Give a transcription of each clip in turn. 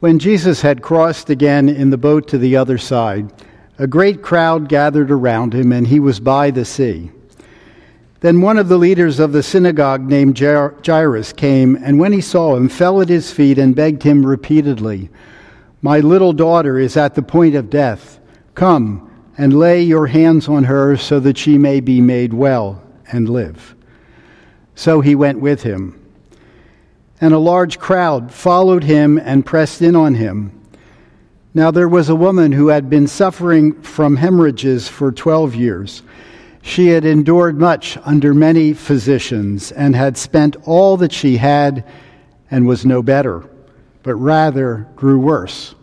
When Jesus had crossed again in the boat to the other side, a great crowd gathered around him, and he was by the sea. Then one of the leaders of the synagogue named Jairus came, and when he saw him, fell at his feet and begged him repeatedly, My little daughter is at the point of death. Come and lay your hands on her so that she may be made well and live. So he went with him. And a large crowd followed him and pressed in on him. Now there was a woman who had been suffering from hemorrhages for 12 years. She had endured much under many physicians and had spent all that she had and was no better, but rather grew worse.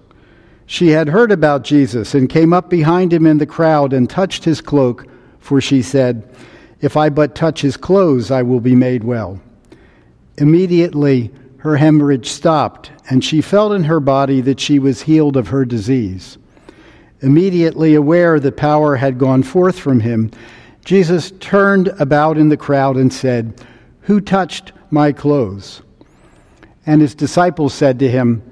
She had heard about Jesus and came up behind him in the crowd and touched his cloak, for she said, If I but touch his clothes, I will be made well. Immediately, her hemorrhage stopped, and she felt in her body that she was healed of her disease. Immediately aware that power had gone forth from him, Jesus turned about in the crowd and said, Who touched my clothes? And his disciples said to him,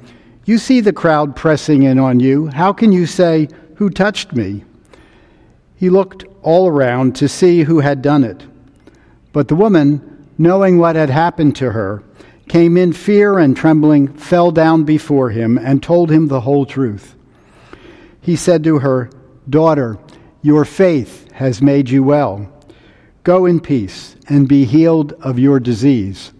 You see the crowd pressing in on you. How can you say, Who touched me? He looked all around to see who had done it. But the woman, knowing what had happened to her, came in fear and trembling, fell down before him, and told him the whole truth. He said to her, Daughter, your faith has made you well. Go in peace and be healed of your disease.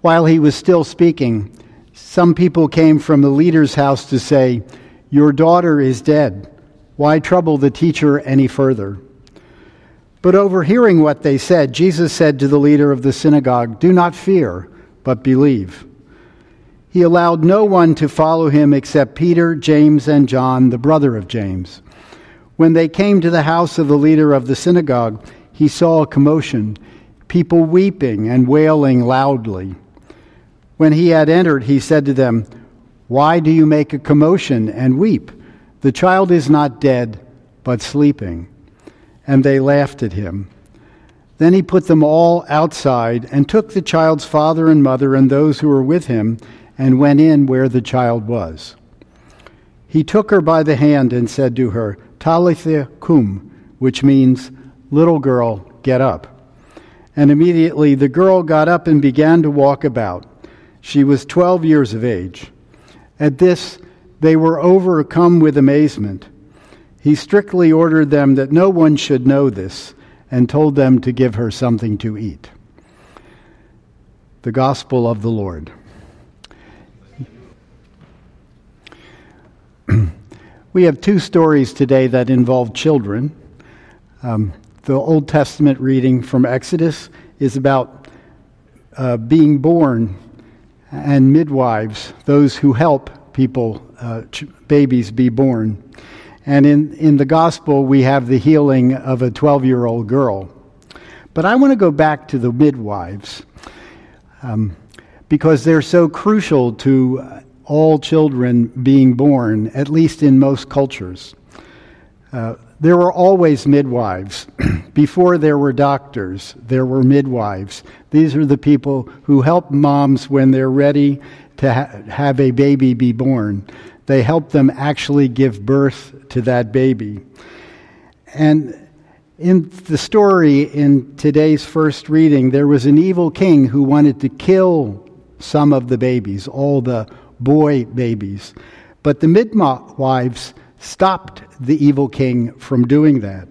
While he was still speaking, some people came from the leader's house to say, Your daughter is dead. Why trouble the teacher any further? But overhearing what they said, Jesus said to the leader of the synagogue, Do not fear, but believe. He allowed no one to follow him except Peter, James, and John, the brother of James. When they came to the house of the leader of the synagogue, he saw a commotion, people weeping and wailing loudly. When he had entered, he said to them, Why do you make a commotion and weep? The child is not dead, but sleeping. And they laughed at him. Then he put them all outside and took the child's father and mother and those who were with him and went in where the child was. He took her by the hand and said to her, Talitha cum, which means, Little girl, get up. And immediately the girl got up and began to walk about. She was 12 years of age. At this, they were overcome with amazement. He strictly ordered them that no one should know this and told them to give her something to eat. The Gospel of the Lord. we have two stories today that involve children. Um, the Old Testament reading from Exodus is about uh, being born and midwives, those who help people, uh, ch- babies, be born. And in, in the gospel, we have the healing of a 12 year old girl. But I want to go back to the midwives um, because they're so crucial to all children being born, at least in most cultures. Uh, there were always midwives. Before there were doctors, there were midwives. These are the people who help moms when they're ready to ha- have a baby be born. They help them actually give birth to that baby. And in the story in today's first reading, there was an evil king who wanted to kill some of the babies, all the boy babies. But the midwives stopped the evil king from doing that.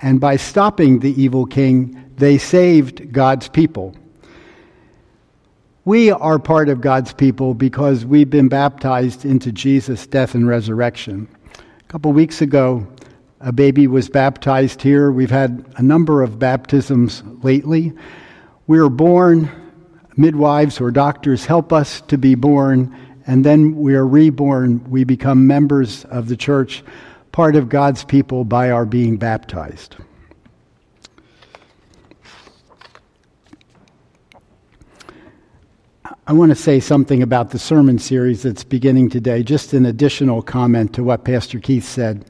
And by stopping the evil king, they saved God's people. We are part of God's people because we've been baptized into Jesus' death and resurrection. A couple weeks ago, a baby was baptized here. We've had a number of baptisms lately. We are born, midwives or doctors help us to be born, and then we are reborn. We become members of the church, part of God's people by our being baptized. I want to say something about the sermon series that's beginning today, just an additional comment to what Pastor Keith said.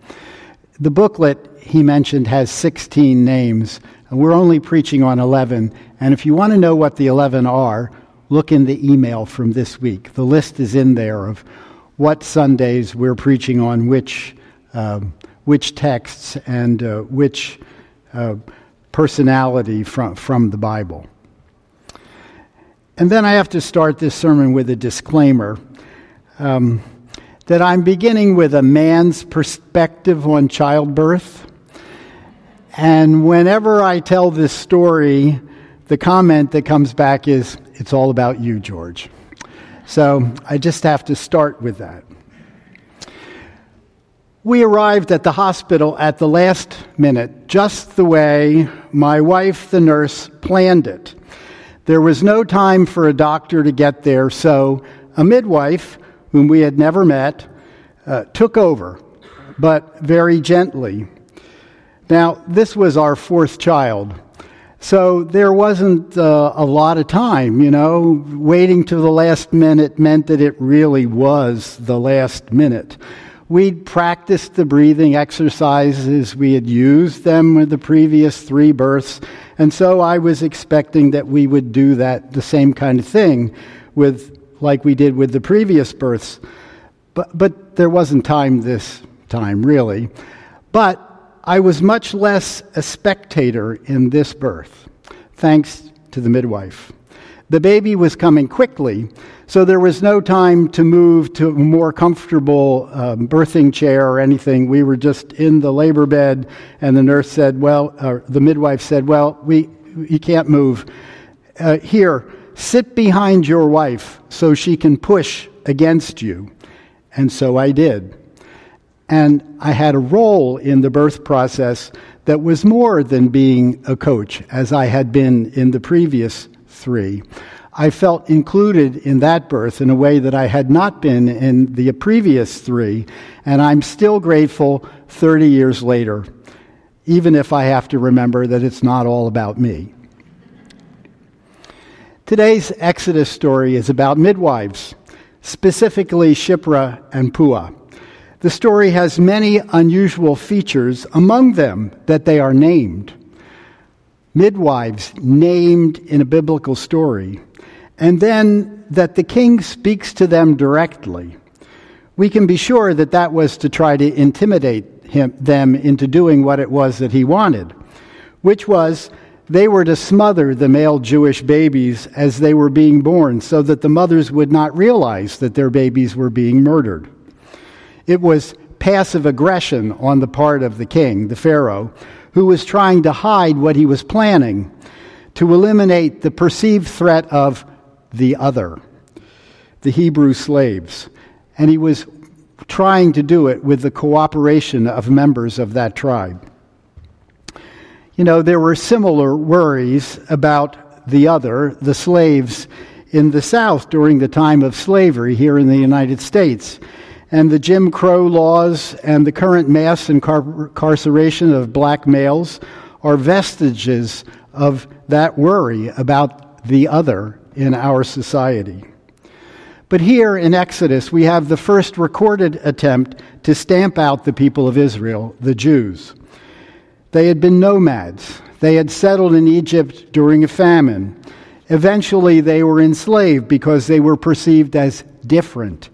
The booklet he mentioned has 16 names, and we're only preaching on 11. And if you want to know what the 11 are, look in the email from this week. The list is in there of what Sundays we're preaching on which, um, which texts and uh, which uh, personality from, from the Bible. And then I have to start this sermon with a disclaimer um, that I'm beginning with a man's perspective on childbirth. And whenever I tell this story, the comment that comes back is, It's all about you, George. So I just have to start with that. We arrived at the hospital at the last minute, just the way my wife, the nurse, planned it. There was no time for a doctor to get there, so a midwife, whom we had never met, uh, took over, but very gently. Now, this was our fourth child. So there wasn't uh, a lot of time, you know. Waiting to the last minute meant that it really was the last minute. We'd practiced the breathing exercises, we had used them with the previous three births, and so I was expecting that we would do that, the same kind of thing, with, like we did with the previous births. But, but there wasn't time this time, really. But I was much less a spectator in this birth, thanks to the midwife. The baby was coming quickly, so there was no time to move to a more comfortable um, birthing chair or anything. We were just in the labor bed, and the nurse said, Well, uh, the midwife said, Well, we, you can't move. Uh, here, sit behind your wife so she can push against you. And so I did. And I had a role in the birth process that was more than being a coach, as I had been in the previous three. I felt included in that birth in a way that I had not been in the previous three, and I'm still grateful 30 years later, even if I have to remember that it's not all about me. Today's Exodus story is about midwives, specifically Shiphrah and Puah. The story has many unusual features, among them that they are named. Midwives named in a biblical story, and then that the king speaks to them directly. We can be sure that that was to try to intimidate him, them into doing what it was that he wanted, which was they were to smother the male Jewish babies as they were being born so that the mothers would not realize that their babies were being murdered. It was passive aggression on the part of the king, the Pharaoh, who was trying to hide what he was planning to eliminate the perceived threat of the other, the Hebrew slaves. And he was trying to do it with the cooperation of members of that tribe. You know, there were similar worries about the other, the slaves in the South during the time of slavery here in the United States and the Jim Crow laws and the current mass incarceration of black males are vestiges of that worry about the other in our society. But here in Exodus, we have the first recorded attempt to stamp out the people of Israel, the Jews. They had been nomads. They had settled in Egypt during a famine. Eventually, they were enslaved because they were perceived as different,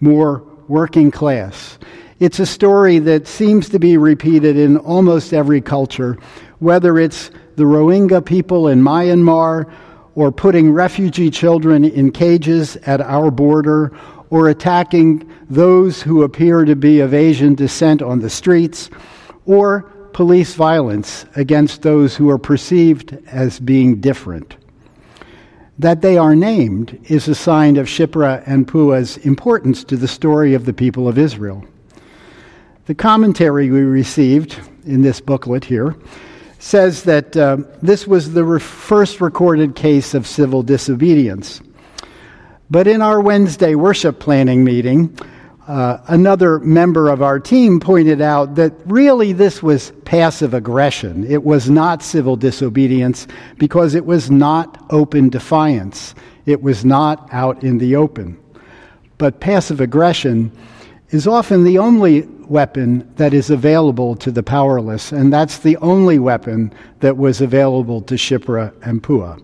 more working class. It's a story that seems to be repeated in almost every culture, whether it's the Rohingya people in Myanmar, or putting refugee children in cages at our border, or attacking those who appear to be of Asian descent on the streets, or police violence against those who are perceived as being different. That they are named is a sign of Shiphrah and Puah's importance to the story of the people of Israel. The commentary we received in this booklet here says that uh, this was the re- first recorded case of civil disobedience. But in our Wednesday worship planning meeting, uh, another member of our team pointed out that really this was passive aggression. It was not civil disobedience because it was not open defiance. It was not out in the open. But passive aggression is often the only weapon that is available to the powerless, and that's the only weapon that was available to Shiphrah and Puah.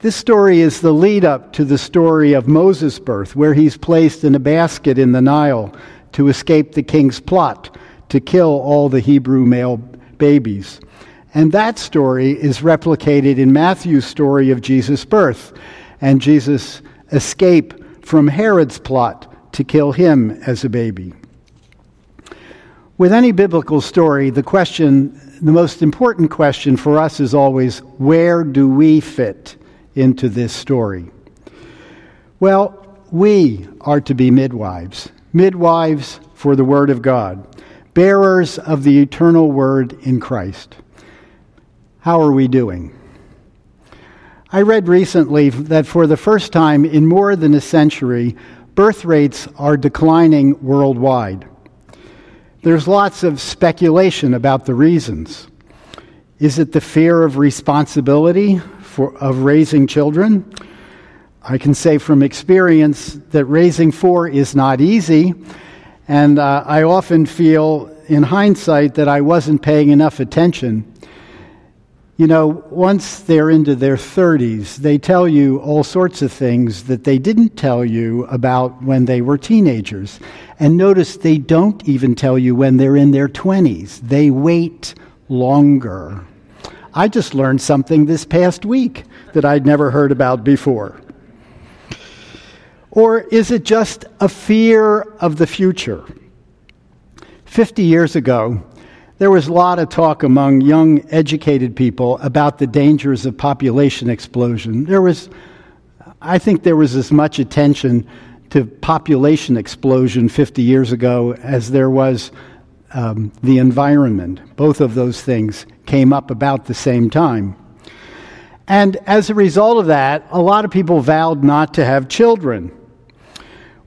This story is the lead up to the story of Moses' birth, where he's placed in a basket in the Nile to escape the king's plot to kill all the Hebrew male babies. And that story is replicated in Matthew's story of Jesus' birth and Jesus' escape from Herod's plot to kill him as a baby. With any biblical story, the question, the most important question for us is always where do we fit into this story? Well, we are to be midwives, midwives for the Word of God, bearers of the eternal Word in Christ. How are we doing? I read recently that for the first time in more than a century, birth rates are declining worldwide. There's lots of speculation about the reasons. Is it the fear of responsibility for, of raising children? I can say from experience that raising four is not easy, and uh, I often feel in hindsight that I wasn't paying enough attention. You know, once they're into their 30s, they tell you all sorts of things that they didn't tell you about when they were teenagers. And notice they don't even tell you when they're in their 20s, they wait longer. I just learned something this past week that I'd never heard about before. Or is it just a fear of the future? 50 years ago, there was a lot of talk among young, educated people about the dangers of population explosion. There was, I think, there was as much attention to population explosion 50 years ago as there was um, the environment. Both of those things came up about the same time. And as a result of that, a lot of people vowed not to have children.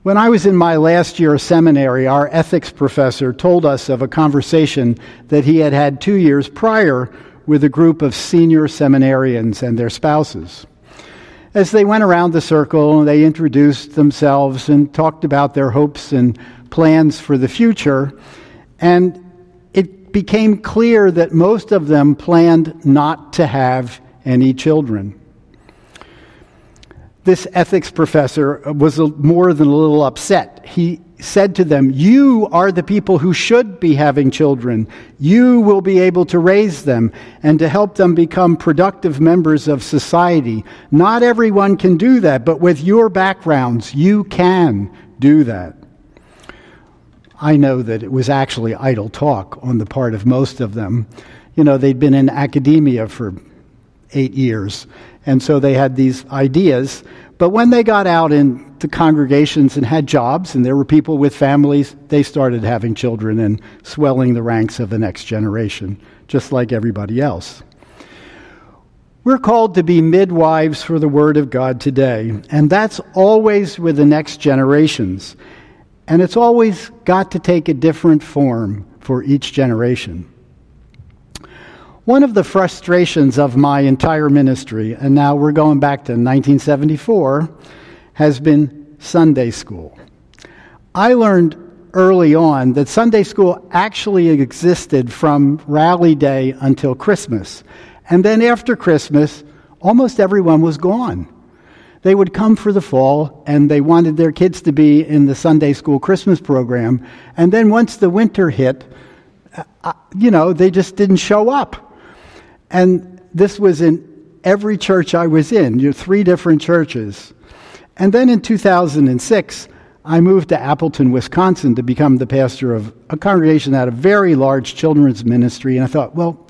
When I was in my last year of seminary, our ethics professor told us of a conversation that he had had two years prior with a group of senior seminarians and their spouses. As they went around the circle, they introduced themselves and talked about their hopes and plans for the future. And it became clear that most of them planned not to have any children. This ethics professor was more than a little upset. He said to them, You are the people who should be having children. You will be able to raise them and to help them become productive members of society. Not everyone can do that, but with your backgrounds, you can do that. I know that it was actually idle talk on the part of most of them. You know, they'd been in academia for eight years, and so they had these ideas. But when they got out into congregations and had jobs, and there were people with families, they started having children and swelling the ranks of the next generation, just like everybody else. We're called to be midwives for the Word of God today, and that's always with the next generations. And it's always got to take a different form for each generation. One of the frustrations of my entire ministry, and now we're going back to 1974, has been Sunday school. I learned early on that Sunday school actually existed from Rally Day until Christmas. And then after Christmas, almost everyone was gone. They would come for the fall, and they wanted their kids to be in the Sunday school Christmas program. And then once the winter hit, uh, you know, they just didn't show up. And this was in every church I was in, you know, three different churches. And then in 2006, I moved to Appleton, Wisconsin to become the pastor of a congregation that had a very large children's ministry. And I thought, well,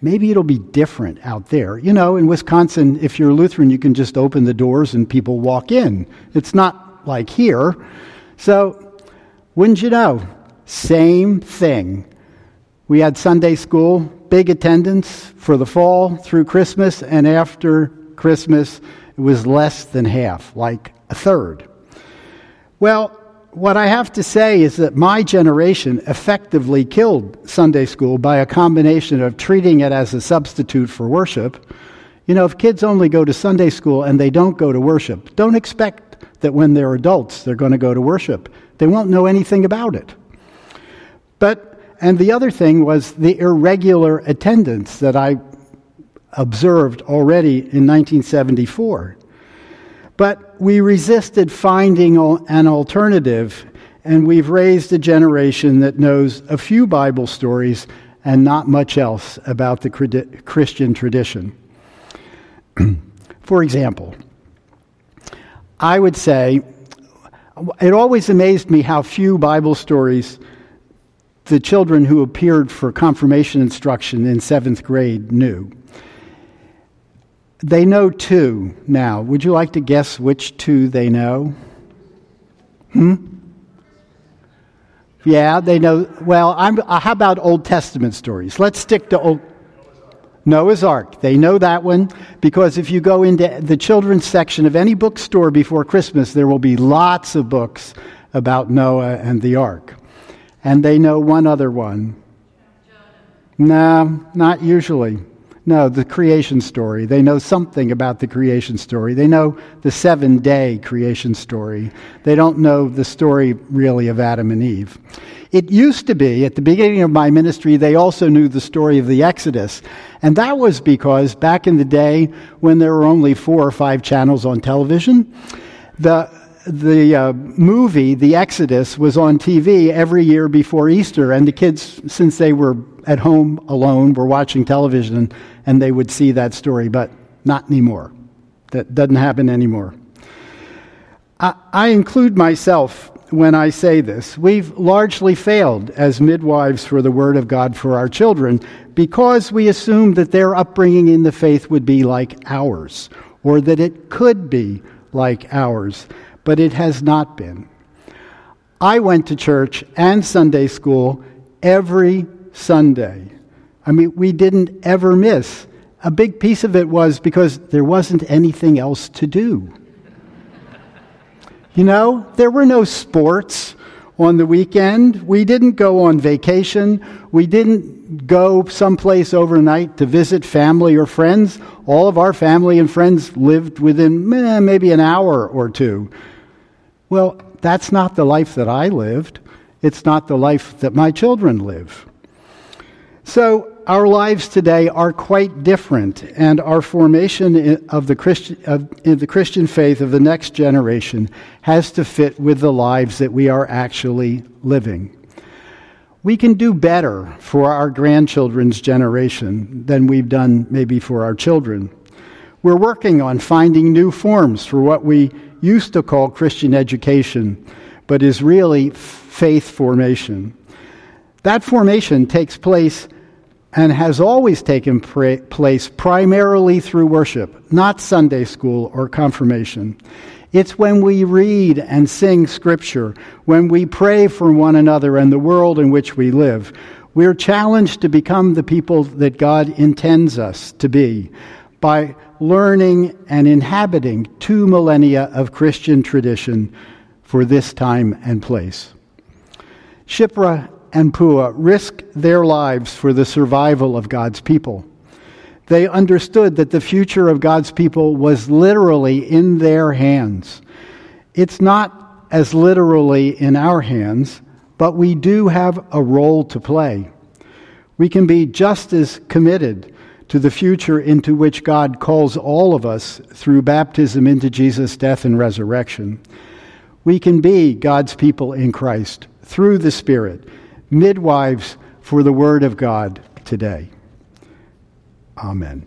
maybe it'll be different out there. You know, in Wisconsin, if you're Lutheran, you can just open the doors and people walk in. It's not like here. So, wouldn't you know? Same thing. We had Sunday school, big attendance for the fall through Christmas, and after Christmas, it was less than half, like a third. Well, what I have to say is that my generation effectively killed Sunday school by a combination of treating it as a substitute for worship. You know, if kids only go to Sunday school and they don't go to worship, don't expect that when they're adults they're going to go to worship. They won't know anything about it. But, and the other thing was the irregular attendance that I observed already in 1974. But we resisted finding an alternative, and we've raised a generation that knows a few Bible stories and not much else about the Christian tradition. For example, I would say it always amazed me how few Bible stories the children who appeared for confirmation instruction in seventh grade knew. They know two now. Would you like to guess which two they know? Hmm? Yeah, they know. Well, I'm, uh, how about Old Testament stories? Let's stick to Old. Noah's Ark. They know that one because if you go into the children's section of any bookstore before Christmas, there will be lots of books about Noah and the Ark. And they know one other one. No, not usually. No, the creation story. They know something about the creation story. They know the seven day creation story. They don't know the story really of Adam and Eve. It used to be, at the beginning of my ministry, they also knew the story of the Exodus. And that was because back in the day, when there were only four or five channels on television, the the uh, movie, The Exodus, was on TV every year before Easter, and the kids, since they were at home alone, were watching television, and they would see that story, but not anymore. That doesn't happen anymore. I, I include myself when I say this. We've largely failed as midwives for the Word of God for our children because we assumed that their upbringing in the faith would be like ours, or that it could be like ours but it has not been. I went to church and Sunday school every Sunday. I mean, we didn't ever miss. A big piece of it was because there wasn't anything else to do. You know, there were no sports on the weekend. We didn't go on vacation. We didn't go someplace overnight to visit family or friends. All of our family and friends lived within eh, maybe an hour or two. Well, that's not the life that I lived. It's not the life that my children live. So, our lives today are quite different, and our formation of the, Christian, of, in the Christian faith of the next generation has to fit with the lives that we are actually living. We can do better for our grandchildren's generation than we've done maybe for our children. We're working on finding new forms for what we used to call Christian education, but is really faith formation. That formation takes place and has always taken pra- place primarily through worship, not Sunday school or confirmation. It's when we read and sing Scripture, when we pray for one another and the world in which we live. We're challenged to become the people that God intends us to be by learning, and inhabiting two millennia of Christian tradition for this time and place. Shiphrah and Puah risked their lives for the survival of God's people. They understood that the future of God's people was literally in their hands. It's not as literally in our hands, but we do have a role to play. We can be just as committed to the future into which God calls all of us through baptism into Jesus' death and resurrection. We can be God's people in Christ through the Spirit, midwives for the Word of God today. Amen.